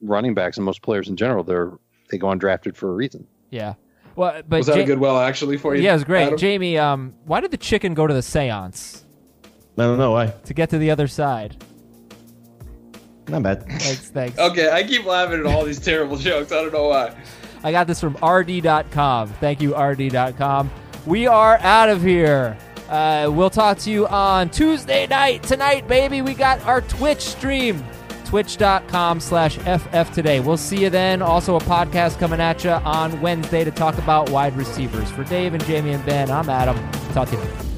running backs and most players in general, they're they go undrafted for a reason. yeah. Well, but was that Ja- a good well actually for you? Yeah, it was great. Adam? Jamie, um, why did the chicken go to the seance I don't know why. to get to the other side? Not bad. Thanks, thanks. Okay, I keep laughing at all these terrible jokes. I don't know why. I got this from rd.com. Thank you, rd.com. We are out of here. Uh, we'll talk to you on Tuesday night. Tonight, baby, we got our Twitch stream. Twitch.com slash FF today. We'll see you then. Also, a podcast coming at you on Wednesday to talk about wide receivers. For Dave and Jamie and Ben, I'm Adam. Talk to you later.